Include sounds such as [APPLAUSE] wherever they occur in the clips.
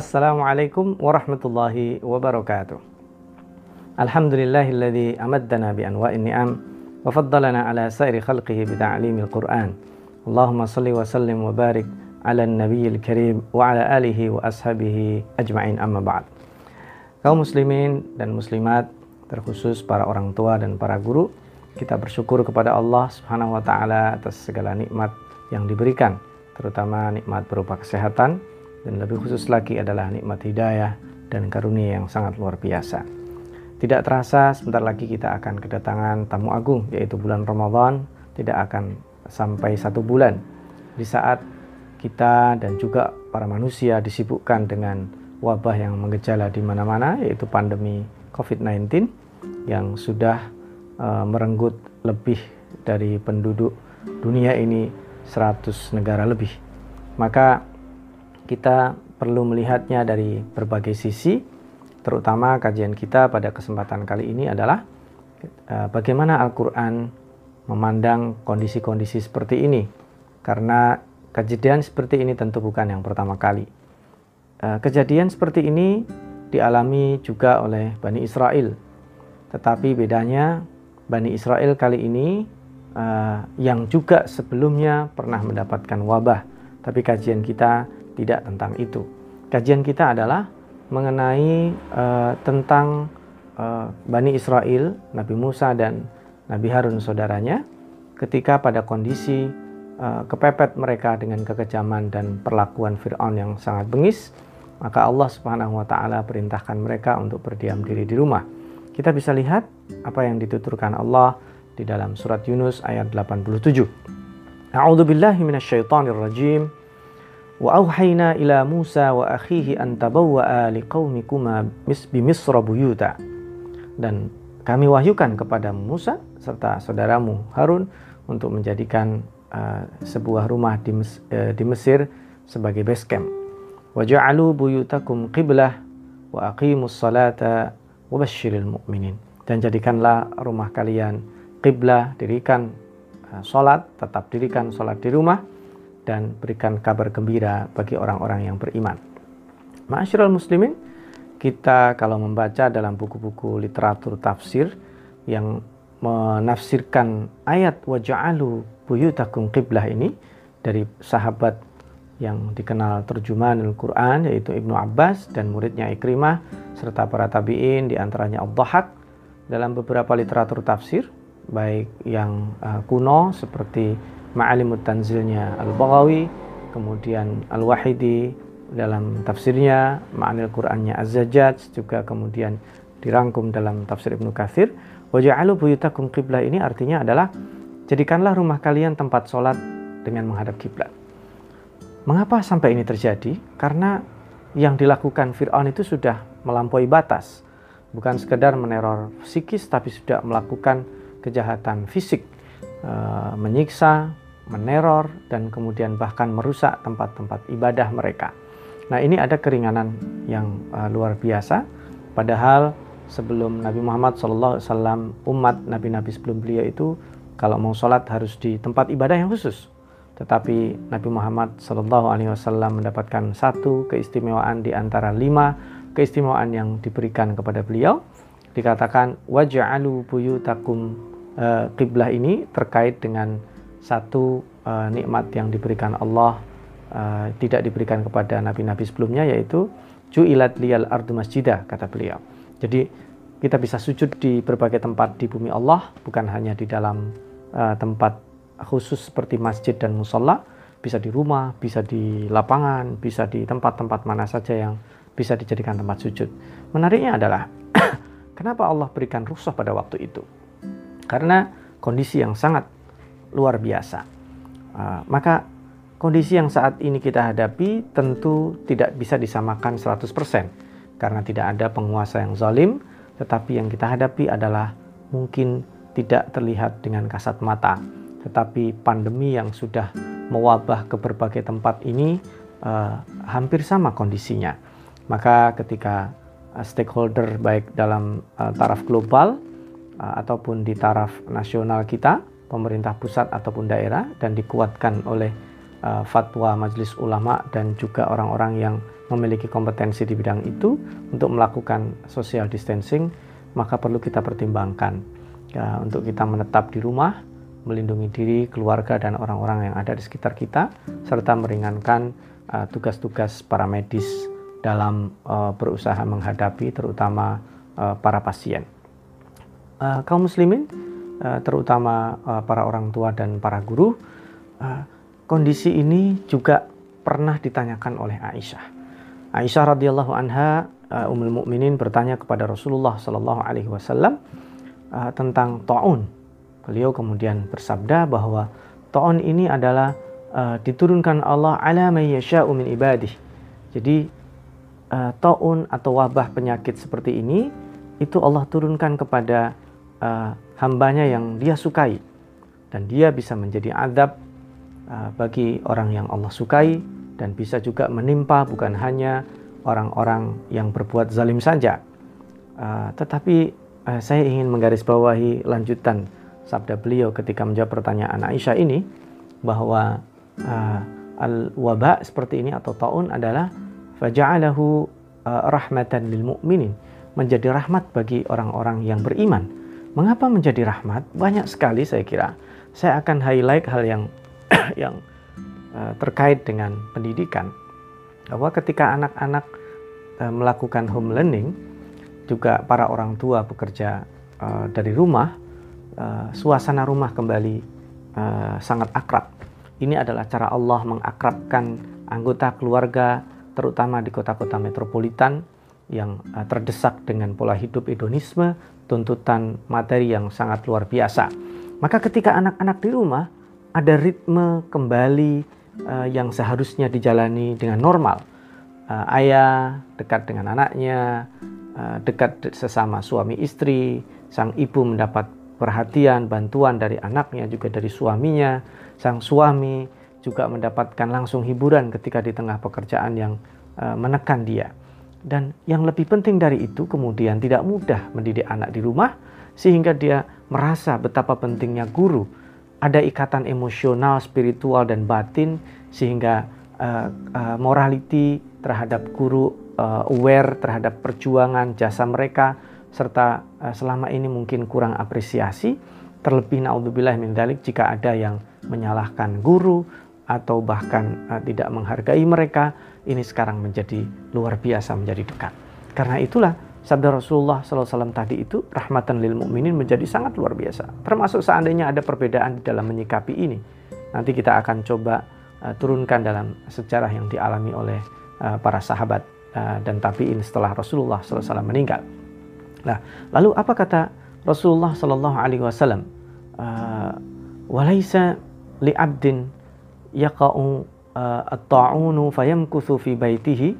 Assalamualaikum warahmatullahi wabarakatuh. Alhamdulillahilladzi amaddana bi anwa'in ni'am wa faddalana ala sairi khalqihi bi ta'limil Qur'an. Allahumma salli wa sallim wa barik ala nabiyil karim wa ala alihi wa ashabihi ajma'in amma ba'd. Kaum muslimin dan muslimat terkhusus para orang tua dan para guru, kita bersyukur kepada Allah Subhanahu wa taala atas segala nikmat yang diberikan, terutama nikmat berupa kesehatan dan lebih khusus lagi adalah nikmat hidayah dan karunia yang sangat luar biasa. Tidak terasa sebentar lagi kita akan kedatangan tamu agung yaitu bulan Ramadan tidak akan sampai satu bulan di saat kita dan juga para manusia disibukkan dengan wabah yang mengejala di mana-mana yaitu pandemi COVID-19 yang sudah uh, merenggut lebih dari penduduk dunia ini 100 negara lebih. Maka kita perlu melihatnya dari berbagai sisi, terutama kajian kita pada kesempatan kali ini adalah uh, bagaimana Al-Quran memandang kondisi-kondisi seperti ini. Karena kejadian seperti ini tentu bukan yang pertama kali. Uh, kejadian seperti ini dialami juga oleh Bani Israel. Tetapi bedanya Bani Israel kali ini uh, yang juga sebelumnya pernah mendapatkan wabah. Tapi kajian kita tidak tentang itu. Kajian kita adalah mengenai uh, tentang uh, Bani Israel, Nabi Musa dan Nabi Harun saudaranya ketika pada kondisi uh, kepepet mereka dengan kekejaman dan perlakuan Firaun yang sangat bengis, maka Allah Subhanahu wa taala perintahkan mereka untuk berdiam diri di rumah. Kita bisa lihat apa yang dituturkan Allah di dalam surat Yunus ayat 87. A'udzu Wa auhayna ila Musa wa akhihi an tabawwa'a liqaumikuma buyuta. Dan kami wahyukan kepada Musa serta saudaramu Harun untuk menjadikan uh, sebuah rumah di, Mes uh, di Mesir sebagai base camp. Wajalu buyutakum qiblah wa aqimus salata wa basyiril mu'minin. Dan jadikanlah rumah kalian qiblah, dirikan uh, salat, tetap dirikan salat di rumah dan berikan kabar gembira bagi orang-orang yang beriman. Ma'asyiral muslimin, kita kalau membaca dalam buku-buku literatur tafsir yang menafsirkan ayat waja'alu buyutakum qiblah ini dari sahabat yang dikenal terjemahan Al-Quran yaitu Ibnu Abbas dan muridnya Ikrimah serta para tabi'in di antaranya Al-Dhahak dalam beberapa literatur tafsir baik yang uh, kuno seperti Ma'alimut Tanzilnya Al-Baghawi, kemudian Al-Wahidi dalam tafsirnya, Ma'anil Qur'annya Az-Zajjaj, juga kemudian dirangkum dalam tafsir Ibnu Katsir. Waja'alu buyutakum qiblah ini artinya adalah jadikanlah rumah kalian tempat sholat dengan menghadap kiblat. Mengapa sampai ini terjadi? Karena yang dilakukan Fir'aun itu sudah melampaui batas. Bukan sekedar meneror psikis, tapi sudah melakukan kejahatan fisik menyiksa, meneror, dan kemudian bahkan merusak tempat-tempat ibadah mereka. Nah, ini ada keringanan yang uh, luar biasa. Padahal sebelum Nabi Muhammad SAW, umat nabi-nabi sebelum beliau itu kalau mau sholat harus di tempat ibadah yang khusus. Tetapi Nabi Muhammad SAW mendapatkan satu keistimewaan di antara lima keistimewaan yang diberikan kepada beliau. Dikatakan buyutakum uh, kiblah ini terkait dengan satu uh, nikmat yang diberikan Allah uh, tidak diberikan kepada nabi-nabi sebelumnya yaitu ju'ilat liyal ardu masjidah kata beliau. Jadi kita bisa sujud di berbagai tempat di bumi Allah bukan hanya di dalam tempat khusus seperti masjid dan musola bisa di rumah, bisa di lapangan, bisa di tempat-tempat mana saja yang bisa dijadikan tempat sujud. Menariknya adalah [COUGHS] kenapa Allah berikan rusuh pada waktu itu? Karena kondisi yang sangat luar biasa. Uh, maka kondisi yang saat ini kita hadapi tentu tidak bisa disamakan 100% karena tidak ada penguasa yang zalim, tetapi yang kita hadapi adalah mungkin tidak terlihat dengan kasat mata, tetapi pandemi yang sudah mewabah ke berbagai tempat ini uh, hampir sama kondisinya. Maka ketika uh, stakeholder baik dalam uh, taraf global ataupun di taraf nasional kita, pemerintah pusat ataupun daerah dan dikuatkan oleh uh, fatwa majelis ulama dan juga orang-orang yang memiliki kompetensi di bidang itu untuk melakukan social distancing maka perlu kita pertimbangkan. Ya, untuk kita menetap di rumah melindungi diri keluarga dan orang-orang yang ada di sekitar kita serta meringankan uh, tugas-tugas uh, para medis dalam uh, berusaha menghadapi terutama uh, para pasien uh, kaum muslimin uh, terutama uh, para orang tua dan para guru uh, kondisi ini juga pernah ditanyakan oleh Aisyah Aisyah radhiyallahu anha uh, Ummul Mukminin bertanya kepada Rasulullah sallallahu alaihi wasallam uh, tentang taun. Beliau kemudian bersabda bahwa taun ini adalah uh, diturunkan Allah ala may ibadih. Jadi uh, taun atau wabah penyakit seperti ini itu Allah turunkan kepada uh, hambanya yang dia sukai dan dia bisa menjadi adab uh, bagi orang yang Allah sukai dan bisa juga menimpa bukan hanya orang-orang yang berbuat zalim saja. Uh, tetapi uh, saya ingin menggarisbawahi lanjutan sabda beliau ketika menjawab pertanyaan Aisyah ini bahwa uh, al-waba seperti ini atau taun adalah faja'alahu uh, rahmatan lil mu'minin menjadi rahmat bagi orang-orang yang beriman. Mengapa menjadi rahmat? Banyak sekali saya kira. Saya akan highlight hal yang [CLEARS THROAT] yang Eh, terkait dengan pendidikan bahwa ketika anak-anak eh, melakukan home learning juga para orang tua bekerja eh, dari rumah suasana rumah kembali sangat akrab ini adalah cara Allah mengakrabkan anggota keluarga terutama di kota-kota metropolitan yang terdesak dengan pola hidup hedonisme tuntutan materi yang sangat luar biasa maka ketika anak-anak di rumah ada ritme kembali uh, yang seharusnya dijalani dengan normal. Uh, ayah dekat dengan anaknya, uh, dekat sesama suami istri, sang ibu mendapat perhatian, bantuan dari anaknya juga dari suaminya, sang suami juga mendapatkan langsung hiburan ketika di tengah pekerjaan yang uh, menekan dia. Dan yang lebih penting dari itu kemudian tidak mudah mendidik anak di rumah sehingga dia merasa betapa pentingnya guru. Ada ikatan emosional, spiritual dan batin sehingga uh, uh, morality terhadap guru uh, aware terhadap perjuangan jasa mereka serta uh, selama ini mungkin kurang apresiasi. Terlebih naudzubillah min dalik jika ada yang menyalahkan guru atau bahkan uh, tidak menghargai mereka ini sekarang menjadi luar biasa menjadi dekat karena itulah sabda Rasulullah SAW tadi itu rahmatan lil mukminin menjadi sangat luar biasa. Termasuk seandainya ada perbedaan di dalam menyikapi ini. Nanti kita akan coba uh, turunkan dalam sejarah yang dialami oleh uh, para sahabat uh, dan tabiin setelah Rasulullah SAW meninggal. Nah, lalu apa kata Rasulullah Sallallahu Alaihi Wasallam? Walaisa li abdin yaqa'u at-ta'unu fayamkuthu fi baitihi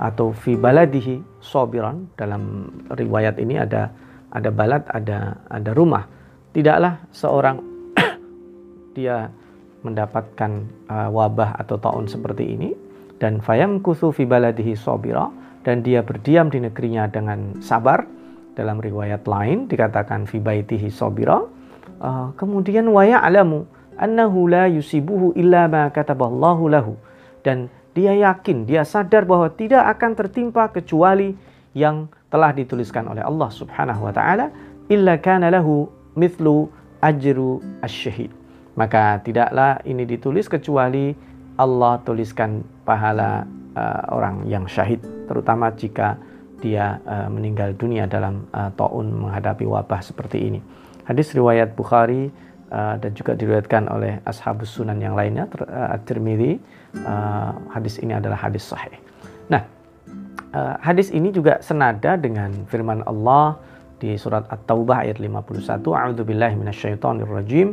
atau fi baladihi sobiran dalam riwayat ini ada ada balad ada ada rumah. Tidaklah seorang [COUGHS] dia mendapatkan uh, wabah atau taun seperti ini. Dan fayam fi baladihi sobira dan dia berdiam di negerinya dengan sabar. Dalam riwayat lain dikatakan fi baitihi sobira uh, kemudian waya alamu annahu la yusibuhu illa ma kataballahu lahu dan dia yakin, dia sadar bahwa tidak akan tertimpa kecuali yang telah dituliskan oleh Allah Subhanahu wa taala illa kana lahu mithlu ajru asyhid. Maka tidaklah ini ditulis kecuali Allah tuliskan pahala uh, orang yang syahid terutama jika dia uh, meninggal dunia dalam uh, taun menghadapi wabah seperti ini. Hadis riwayat Bukhari uh, dan juga diriwayatkan oleh ashabus sunan yang lainnya uh, At-Tirmidzi uh, hadis ini adalah hadis sahih. Nah, uh, hadis ini juga senada dengan firman Allah di surat At-Taubah ayat 51, A'udzubillahi minasyaitonirrajim.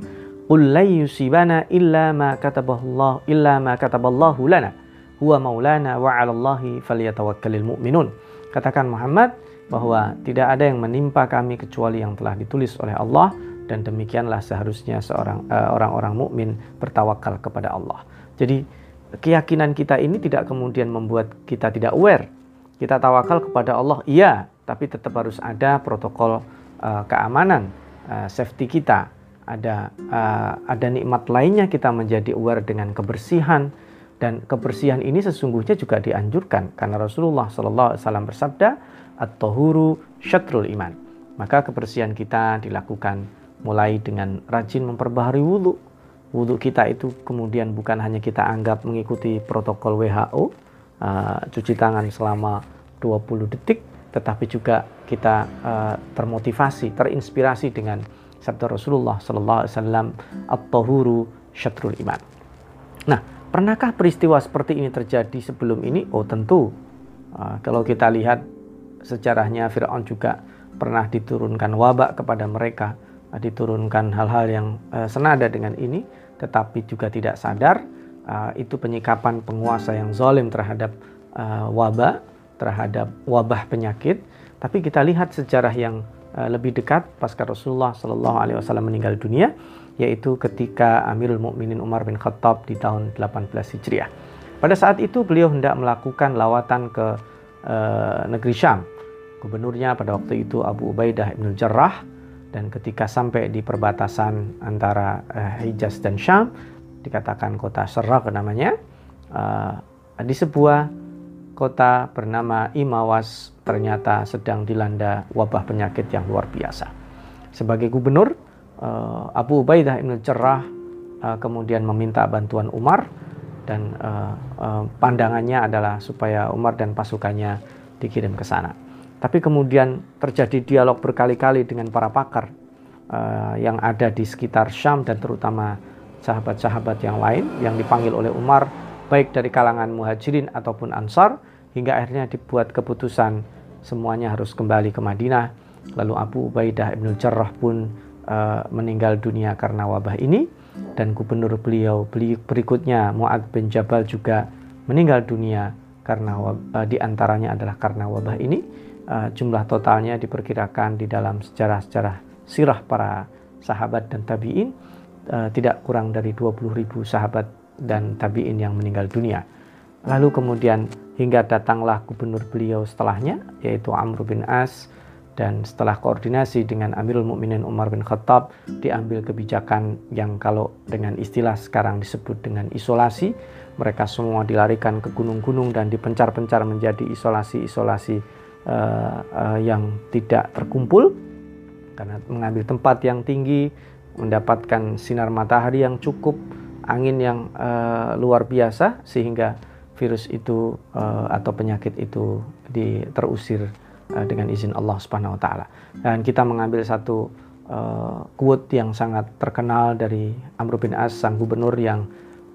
Qul la yusibana illa ma kataballahu illa ma kataballahu lana. Huwa maulana wa 'alallahi falyatawakkalul mu'minun. Katakan Muhammad bahwa tidak ada yang menimpa kami kecuali yang telah ditulis oleh Allah dan demikianlah seharusnya seorang uh, orang-orang mukmin bertawakal kepada Allah. Jadi keyakinan kita ini tidak kemudian membuat kita tidak aware. Kita tawakal kepada Allah, iya, tapi tetap harus ada protokol uh, keamanan, uh, safety kita. ada uh, ada nikmat lainnya kita menjadi aware dengan kebersihan dan kebersihan ini sesungguhnya juga dianjurkan karena Rasulullah Shallallahu Alaihi Wasallam bersabda at-tahuru syatrul iman maka kebersihan kita dilakukan mulai dengan rajin memperbaharui wudhu wudhu kita itu kemudian bukan hanya kita anggap mengikuti protokol WHO uh, cuci tangan selama 20 detik tetapi juga kita uh, termotivasi terinspirasi dengan sabda Rasulullah sallallahu alaihi wasallam at-tahuru syatrul iman. Nah, pernahkah peristiwa seperti ini terjadi sebelum ini? Oh, tentu. Uh, kalau kita lihat sejarahnya Firaun juga pernah diturunkan wabak kepada mereka, diturunkan hal-hal yang uh, senada dengan ini, tetapi juga tidak sadar uh, itu penyikapan penguasa yang zalim terhadap uh, wabak, terhadap wabah penyakit. Tapi kita lihat sejarah yang Eh, lebih dekat pasca Rasulullah Shallallahu Alaihi Wasallam meninggal dunia, yaitu ketika Amirul Mukminin Umar bin Khattab di tahun 18 Hijriah. Pada saat itu beliau hendak melakukan lawatan ke negeri Syam. Gubernurnya pada waktu itu Abu Ubaidah ibn Jarrah dan ketika sampai di perbatasan antara uh, Hijaz dan Syam, dikatakan kota Serak namanya, uh, di sebuah kota bernama Imawas ternyata sedang dilanda wabah penyakit yang luar biasa. Sebagai gubernur, eh, Abu Ubaidah ibn Cerrah eh, kemudian meminta bantuan Umar dan eh, pandangannya adalah supaya Umar dan pasukannya dikirim ke sana. Tapi kemudian terjadi dialog berkali-kali dengan para pakar yang ada di sekitar Syam dan terutama sahabat-sahabat yang lain yang dipanggil oleh Umar baik dari kalangan muhajirin ataupun ansar hingga akhirnya dibuat keputusan semuanya harus kembali ke Madinah. Lalu Abu Ubaidah ibn Jarrah pun uh, meninggal dunia karena wabah ini. Dan gubernur beliau berikutnya Muad bin Jabal juga meninggal dunia karena uh, di antaranya adalah karena wabah ini uh, jumlah totalnya diperkirakan di dalam sejarah-sejarah sirah para sahabat dan tabiin uh, tidak kurang dari 20.000 sahabat dan tabi'in yang meninggal dunia. Lalu kemudian hingga datanglah gubernur beliau setelahnya yaitu Amr bin As dan setelah koordinasi dengan Amirul Mukminin Umar bin Khattab diambil kebijakan yang kalau dengan istilah sekarang disebut dengan isolasi mereka semua dilarikan ke gunung-gunung dan dipencar-pencar menjadi isolasi-isolasi uh, uh, yang tidak terkumpul karena mengambil tempat yang tinggi mendapatkan sinar matahari yang cukup angin yang uh, luar biasa sehingga virus itu uh, atau penyakit itu di, terusir uh, dengan izin Allah Subhanahu wa taala. Dan kita mengambil satu uh, quote yang sangat terkenal dari Amr bin As sang gubernur yang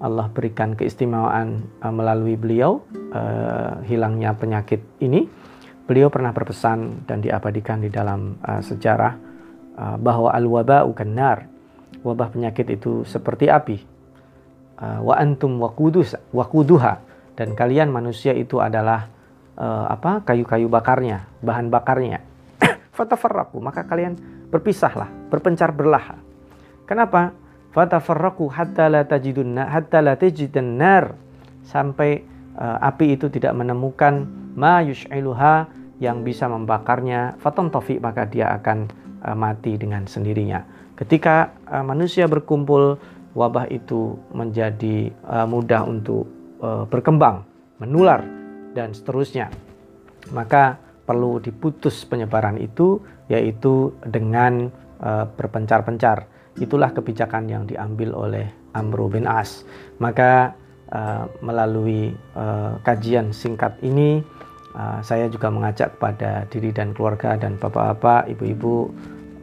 Allah berikan keistimewaan uh, melalui beliau uh, hilangnya penyakit ini. Beliau pernah berpesan dan diabadikan di dalam uh, sejarah uh, bahwa al-waba'u nar Wabah penyakit itu seperti api uh, wa antum waqudus waquduha dan kalian manusia itu adalah uh, apa kayu-kayu bakarnya, bahan bakarnya. [COUGHS] Fatafarraqu, maka kalian berpisahlah, berpencar belah. Kenapa? Fatafarraqu hatta la tajidun hatta la tajidun nar sampai uh, api itu tidak menemukan ma yush'iluha yang bisa membakarnya fatantafi maka dia akan uh, mati dengan sendirinya. Ketika uh, manusia berkumpul wabah itu menjadi uh, mudah untuk uh, berkembang, menular dan seterusnya. Maka perlu diputus penyebaran itu yaitu dengan uh, berpencar-pencar. Itulah kebijakan yang diambil oleh Amr bin As. Maka uh, melalui uh, kajian singkat ini uh, saya juga mengajak kepada diri dan keluarga dan bapak-bapak, ibu-ibu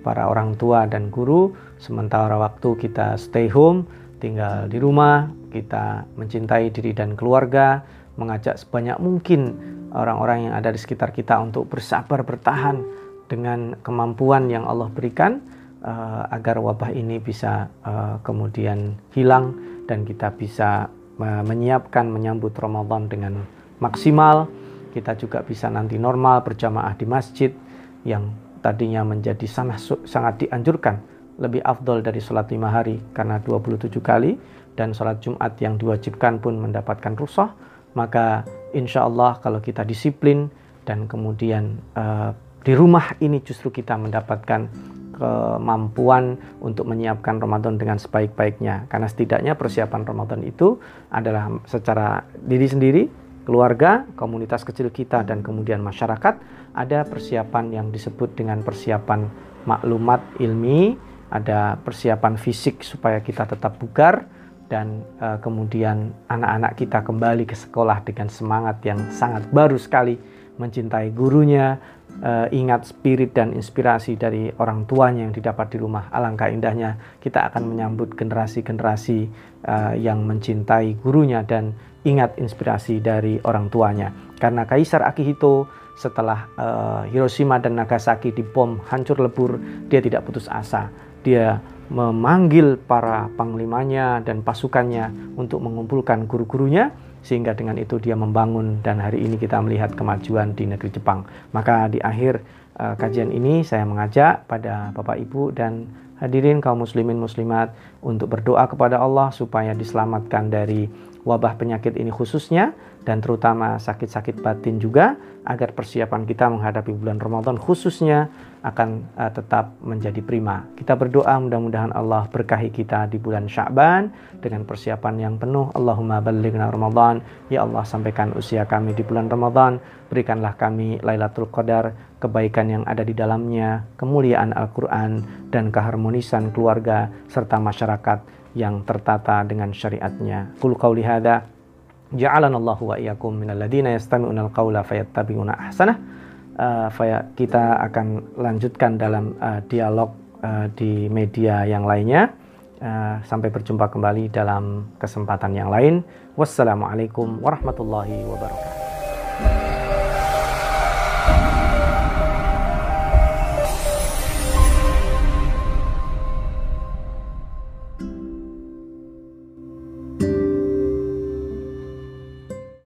para orang tua dan guru sementara waktu kita stay home tinggal di rumah kita mencintai diri dan keluarga mengajak sebanyak mungkin orang-orang yang ada di sekitar kita untuk bersabar bertahan dengan kemampuan yang Allah berikan uh, agar wabah ini bisa uh, kemudian hilang dan kita bisa menyiapkan menyambut Ramadan dengan maksimal. Kita juga bisa nanti normal berjamaah di masjid yang tadinya menjadi sangat, sangat dianjurkan lebih afdol dari sholat lima hari karena 27 kali dan sholat Jumat yang diwajibkan pun mendapatkan rusoh maka insya Allah kalau kita disiplin dan kemudian uh, di rumah ini justru kita mendapatkan kemampuan untuk menyiapkan Ramadan dengan sebaik-baiknya. Karena setidaknya persiapan Ramadan itu adalah secara diri sendiri, keluarga, komunitas kecil kita dan kemudian masyarakat ada persiapan yang disebut dengan persiapan maklumat ilmi, ada persiapan fisik supaya kita tetap bugar dan uh, kemudian anak-anak kita kembali ke sekolah dengan semangat yang sangat baru sekali mencintai gurunya, uh, ingat spirit dan inspirasi dari orang tuanya yang didapat di rumah. Alangkah indahnya kita akan menyambut generasi-generasi uh, yang mencintai gurunya dan ingat inspirasi dari orang tuanya. Karena Kaisar Akihito setelah uh, Hiroshima dan Nagasaki dibom hancur lebur, dia tidak putus asa. Dia memanggil para panglimanya dan pasukannya untuk mengumpulkan guru-gurunya sehingga dengan itu dia membangun dan hari ini kita melihat kemajuan di negeri Jepang. Maka di akhir uh, kajian ini saya mengajak pada Bapak Ibu dan hadirin kaum muslimin muslimat untuk berdoa kepada Allah supaya diselamatkan dari wabah penyakit ini khususnya dan terutama sakit-sakit batin juga agar persiapan kita menghadapi bulan Ramadan khususnya akan uh, tetap menjadi prima. Kita berdoa mudah-mudahan Allah berkahi kita di bulan Sya'ban dengan persiapan yang penuh. Allahumma ballighna Ramadan. Ya Allah sampaikan usia kami di bulan Ramadan. Berikanlah kami Lailatul Qadar, kebaikan yang ada di dalamnya, kemuliaan Al-Qur'an dan keharmonisan keluarga serta masyarakat yang tertata dengan syariatnya. Qul qawli hadza ja'alana Allahu wa iyyakum yastami'una al-qawla fayattabi'una ahsanah. Uh, kita akan lanjutkan dalam uh, dialog uh, di media yang lainnya. Uh, sampai berjumpa kembali dalam kesempatan yang lain. Wassalamualaikum warahmatullahi wabarakatuh.